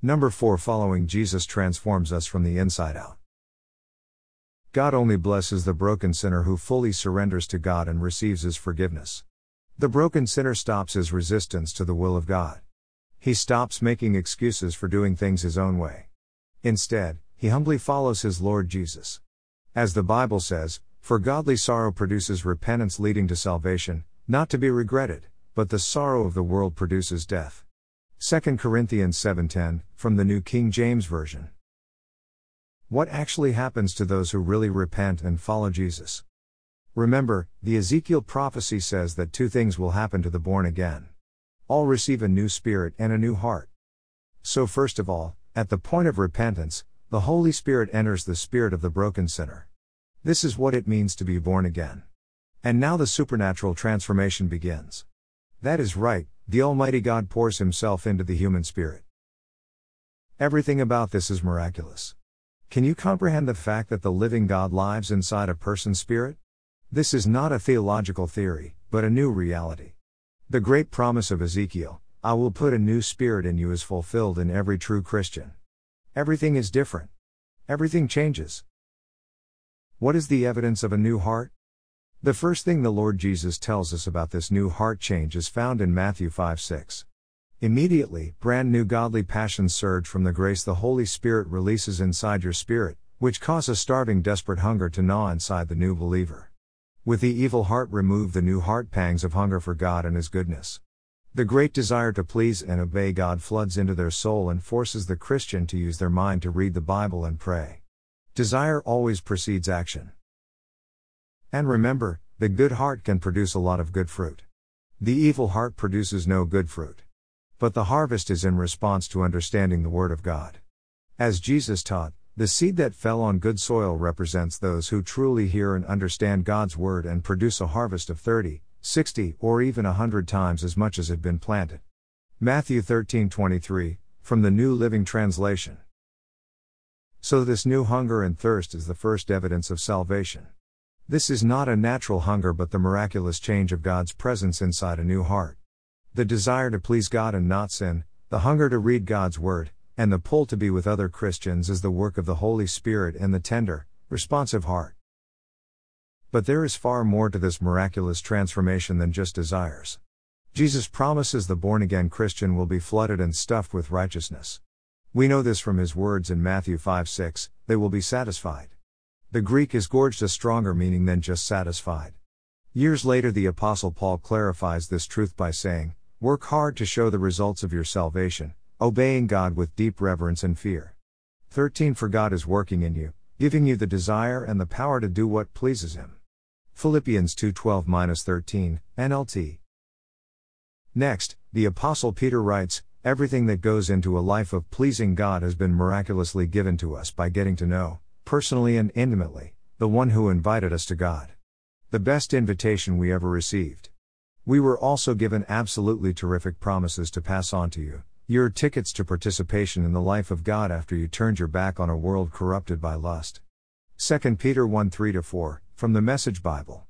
Number 4 Following Jesus transforms us from the inside out. God only blesses the broken sinner who fully surrenders to God and receives his forgiveness. The broken sinner stops his resistance to the will of God. He stops making excuses for doing things his own way. Instead, he humbly follows his Lord Jesus. As the Bible says, for godly sorrow produces repentance leading to salvation, not to be regretted, but the sorrow of the world produces death. 2 Corinthians 7:10 from the New King James Version. What actually happens to those who really repent and follow Jesus? Remember, the Ezekiel prophecy says that two things will happen to the born again. All receive a new spirit and a new heart. So, first of all, at the point of repentance, the Holy Spirit enters the spirit of the broken sinner. This is what it means to be born again. And now the supernatural transformation begins. That is right, the Almighty God pours Himself into the human spirit. Everything about this is miraculous. Can you comprehend the fact that the living God lives inside a person's spirit? This is not a theological theory, but a new reality. The great promise of Ezekiel, I will put a new spirit in you, is fulfilled in every true Christian. Everything is different. Everything changes. What is the evidence of a new heart? The first thing the Lord Jesus tells us about this new heart change is found in Matthew 5 6. Immediately, brand new godly passions surge from the grace the Holy Spirit releases inside your spirit, which cause a starving, desperate hunger to gnaw inside the new believer. With the evil heart removed, the new heart pangs of hunger for God and His goodness. The great desire to please and obey God floods into their soul and forces the Christian to use their mind to read the Bible and pray. Desire always precedes action. And remember, the good heart can produce a lot of good fruit. The evil heart produces no good fruit. But the harvest is in response to understanding the Word of God. As Jesus taught, the seed that fell on good soil represents those who truly hear and understand God's Word and produce a harvest of 30, 60, or even a hundred times as much as had been planted. Matthew 13:23, from the New Living Translation. So this new hunger and thirst is the first evidence of salvation. This is not a natural hunger but the miraculous change of God's presence inside a new heart. The desire to please God and not sin, the hunger to read God's Word, and the pull to be with other Christians is the work of the Holy Spirit and the tender, responsive heart. But there is far more to this miraculous transformation than just desires. Jesus promises the born again Christian will be flooded and stuffed with righteousness. We know this from his words in Matthew 5 6, they will be satisfied. The Greek is gorged a stronger meaning than just satisfied. Years later, the Apostle Paul clarifies this truth by saying, Work hard to show the results of your salvation, obeying God with deep reverence and fear. 13 For God is working in you, giving you the desire and the power to do what pleases Him. Philippians 2:12 13, NLT. Next, the Apostle Peter writes, Everything that goes into a life of pleasing God has been miraculously given to us by getting to know, personally and intimately, the one who invited us to God. The best invitation we ever received. We were also given absolutely terrific promises to pass on to you, your tickets to participation in the life of God after you turned your back on a world corrupted by lust. 2 Peter 1 3 4, from the Message Bible.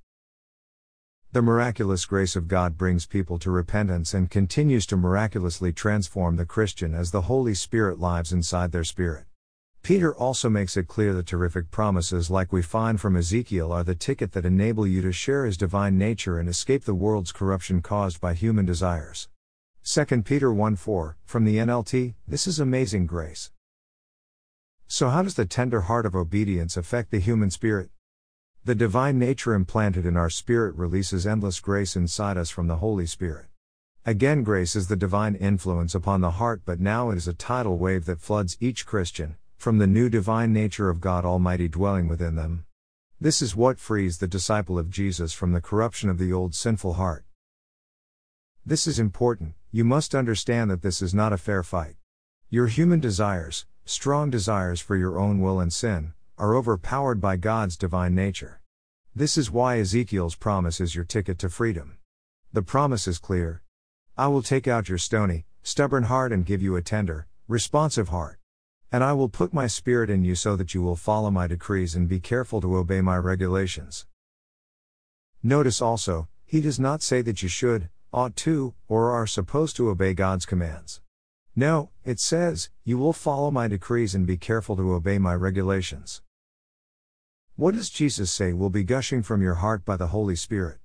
The miraculous grace of God brings people to repentance and continues to miraculously transform the Christian as the Holy Spirit lives inside their spirit. Peter also makes it clear that terrific promises like we find from Ezekiel are the ticket that enable you to share his divine nature and escape the world's corruption caused by human desires. 2 Peter 1 4, from the NLT, this is amazing grace. So, how does the tender heart of obedience affect the human spirit? The divine nature implanted in our spirit releases endless grace inside us from the Holy Spirit. Again, grace is the divine influence upon the heart, but now it is a tidal wave that floods each Christian, from the new divine nature of God Almighty dwelling within them. This is what frees the disciple of Jesus from the corruption of the old sinful heart. This is important, you must understand that this is not a fair fight. Your human desires, strong desires for your own will and sin, are overpowered by God's divine nature. This is why Ezekiel's promise is your ticket to freedom. The promise is clear I will take out your stony, stubborn heart and give you a tender, responsive heart. And I will put my spirit in you so that you will follow my decrees and be careful to obey my regulations. Notice also, he does not say that you should, ought to, or are supposed to obey God's commands. No, it says, You will follow my decrees and be careful to obey my regulations. What does Jesus say will be gushing from your heart by the Holy Spirit?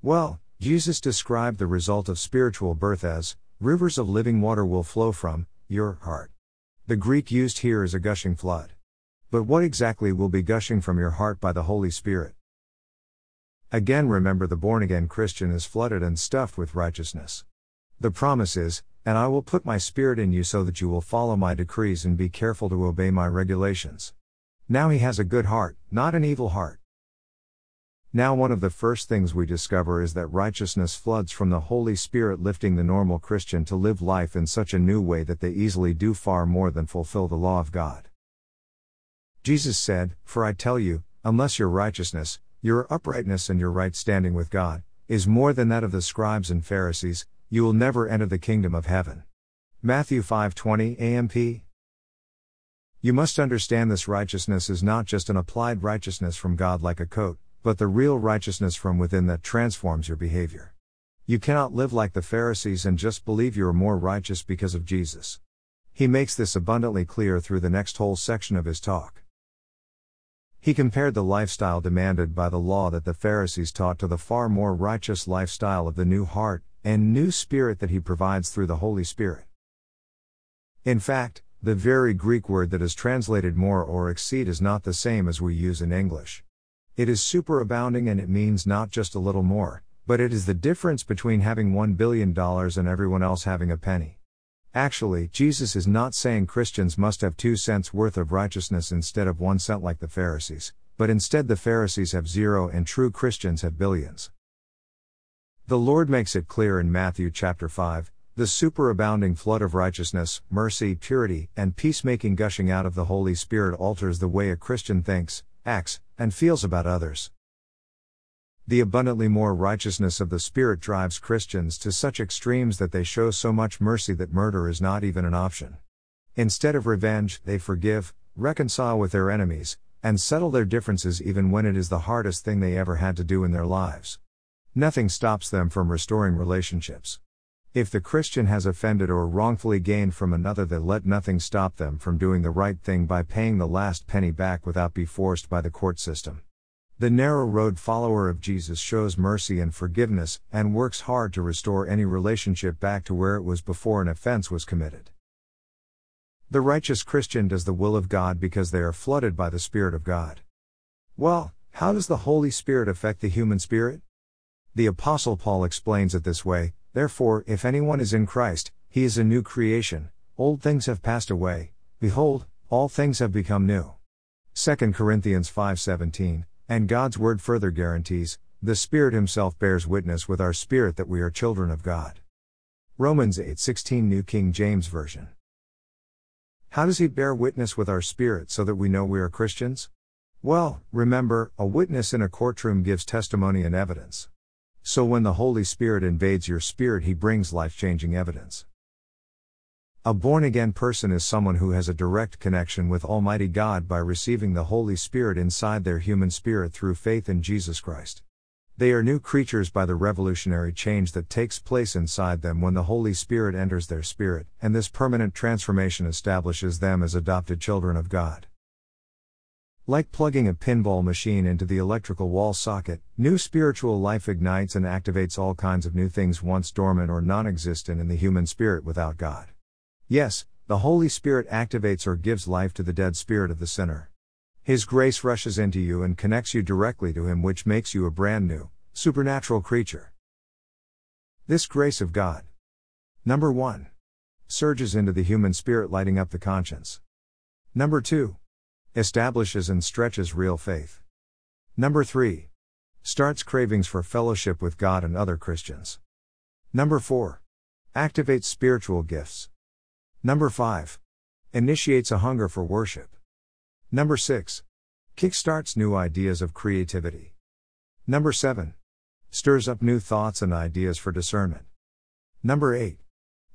Well, Jesus described the result of spiritual birth as, rivers of living water will flow from your heart. The Greek used here is a gushing flood. But what exactly will be gushing from your heart by the Holy Spirit? Again, remember the born again Christian is flooded and stuffed with righteousness. The promise is, and I will put my spirit in you so that you will follow my decrees and be careful to obey my regulations. Now he has a good heart, not an evil heart. Now, one of the first things we discover is that righteousness floods from the Holy Spirit, lifting the normal Christian to live life in such a new way that they easily do far more than fulfill the law of God. Jesus said, For I tell you, unless your righteousness, your uprightness, and your right standing with God, is more than that of the scribes and Pharisees, you will never enter the kingdom of heaven. Matthew 5:20 AMP You must understand this righteousness is not just an applied righteousness from God like a coat, but the real righteousness from within that transforms your behavior. You cannot live like the Pharisees and just believe you are more righteous because of Jesus. He makes this abundantly clear through the next whole section of his talk. He compared the lifestyle demanded by the law that the Pharisees taught to the far more righteous lifestyle of the new heart and new spirit that he provides through the Holy Spirit. In fact, the very Greek word that is translated more or exceed is not the same as we use in English. It is superabounding and it means not just a little more, but it is the difference between having $1 billion and everyone else having a penny. Actually, Jesus is not saying Christians must have two cents worth of righteousness instead of one cent like the Pharisees, but instead the Pharisees have zero and true Christians have billions. The Lord makes it clear in Matthew chapter 5 the superabounding flood of righteousness, mercy, purity, and peacemaking gushing out of the Holy Spirit alters the way a Christian thinks, acts, and feels about others. The abundantly more righteousness of the Spirit drives Christians to such extremes that they show so much mercy that murder is not even an option. Instead of revenge, they forgive, reconcile with their enemies, and settle their differences even when it is the hardest thing they ever had to do in their lives. Nothing stops them from restoring relationships. If the Christian has offended or wrongfully gained from another, then let nothing stop them from doing the right thing by paying the last penny back without be forced by the court system. The narrow road follower of Jesus shows mercy and forgiveness and works hard to restore any relationship back to where it was before an offense was committed. The righteous Christian does the will of God because they are flooded by the Spirit of God. Well, how does the Holy Spirit affect the human spirit? The Apostle Paul explains it this way Therefore, if anyone is in Christ, he is a new creation, old things have passed away, behold, all things have become new. 2 Corinthians 5:17, and God's word further guarantees, the Spirit himself bears witness with our spirit that we are children of God. Romans 8:16 New King James Version. How does he bear witness with our spirit so that we know we are Christians? Well, remember, a witness in a courtroom gives testimony and evidence. So when the Holy Spirit invades your spirit, he brings life changing evidence. A born again person is someone who has a direct connection with Almighty God by receiving the Holy Spirit inside their human spirit through faith in Jesus Christ. They are new creatures by the revolutionary change that takes place inside them when the Holy Spirit enters their spirit, and this permanent transformation establishes them as adopted children of God. Like plugging a pinball machine into the electrical wall socket, new spiritual life ignites and activates all kinds of new things once dormant or non existent in the human spirit without God. Yes, the Holy Spirit activates or gives life to the dead spirit of the sinner. His grace rushes into you and connects you directly to Him, which makes you a brand new, supernatural creature. This grace of God. Number 1. Surges into the human spirit, lighting up the conscience. Number 2 establishes and stretches real faith. Number 3. Starts cravings for fellowship with God and other Christians. Number 4. Activates spiritual gifts. Number 5. Initiates a hunger for worship. Number 6. Kickstarts new ideas of creativity. Number 7. Stirs up new thoughts and ideas for discernment. Number 8.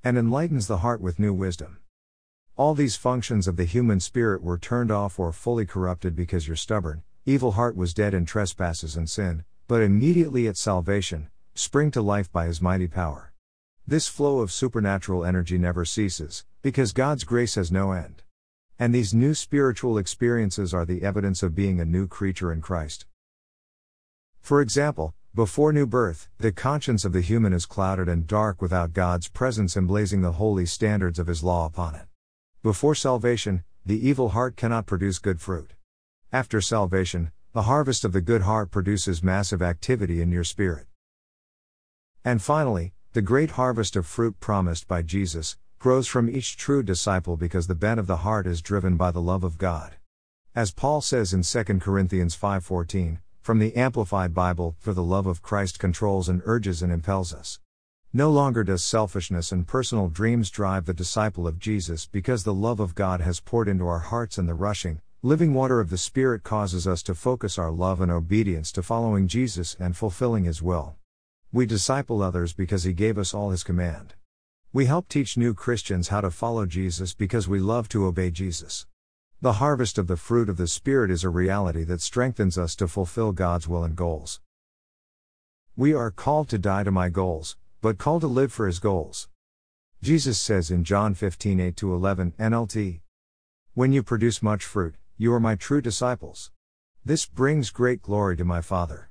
And enlightens the heart with new wisdom. All these functions of the human spirit were turned off or fully corrupted because your stubborn, evil heart was dead in trespasses and sin, but immediately at salvation, spring to life by his mighty power. This flow of supernatural energy never ceases, because God's grace has no end. And these new spiritual experiences are the evidence of being a new creature in Christ. For example, before new birth, the conscience of the human is clouded and dark without God's presence emblazing the holy standards of His law upon it. Before salvation, the evil heart cannot produce good fruit. After salvation, the harvest of the good heart produces massive activity in your spirit. And finally, the great harvest of fruit promised by Jesus grows from each true disciple because the bent of the heart is driven by the love of God. As Paul says in 2 Corinthians 5:14, from the Amplified Bible, for the love of Christ controls and urges and impels us. No longer does selfishness and personal dreams drive the disciple of Jesus because the love of God has poured into our hearts and the rushing, living water of the Spirit causes us to focus our love and obedience to following Jesus and fulfilling His will. We disciple others because He gave us all His command. We help teach new Christians how to follow Jesus because we love to obey Jesus. The harvest of the fruit of the Spirit is a reality that strengthens us to fulfill God's will and goals. We are called to die to my goals, but called to live for his goals. Jesus says in John 15 8 11 NLT. When you produce much fruit, you are my true disciples. This brings great glory to my Father.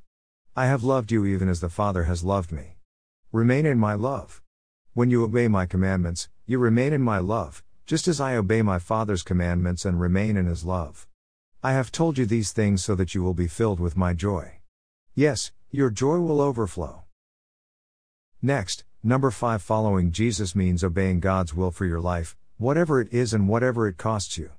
I have loved you even as the Father has loved me. Remain in my love. When you obey my commandments, you remain in my love, just as I obey my Father's commandments and remain in his love. I have told you these things so that you will be filled with my joy. Yes, your joy will overflow. Next, number 5 following Jesus means obeying God's will for your life, whatever it is and whatever it costs you.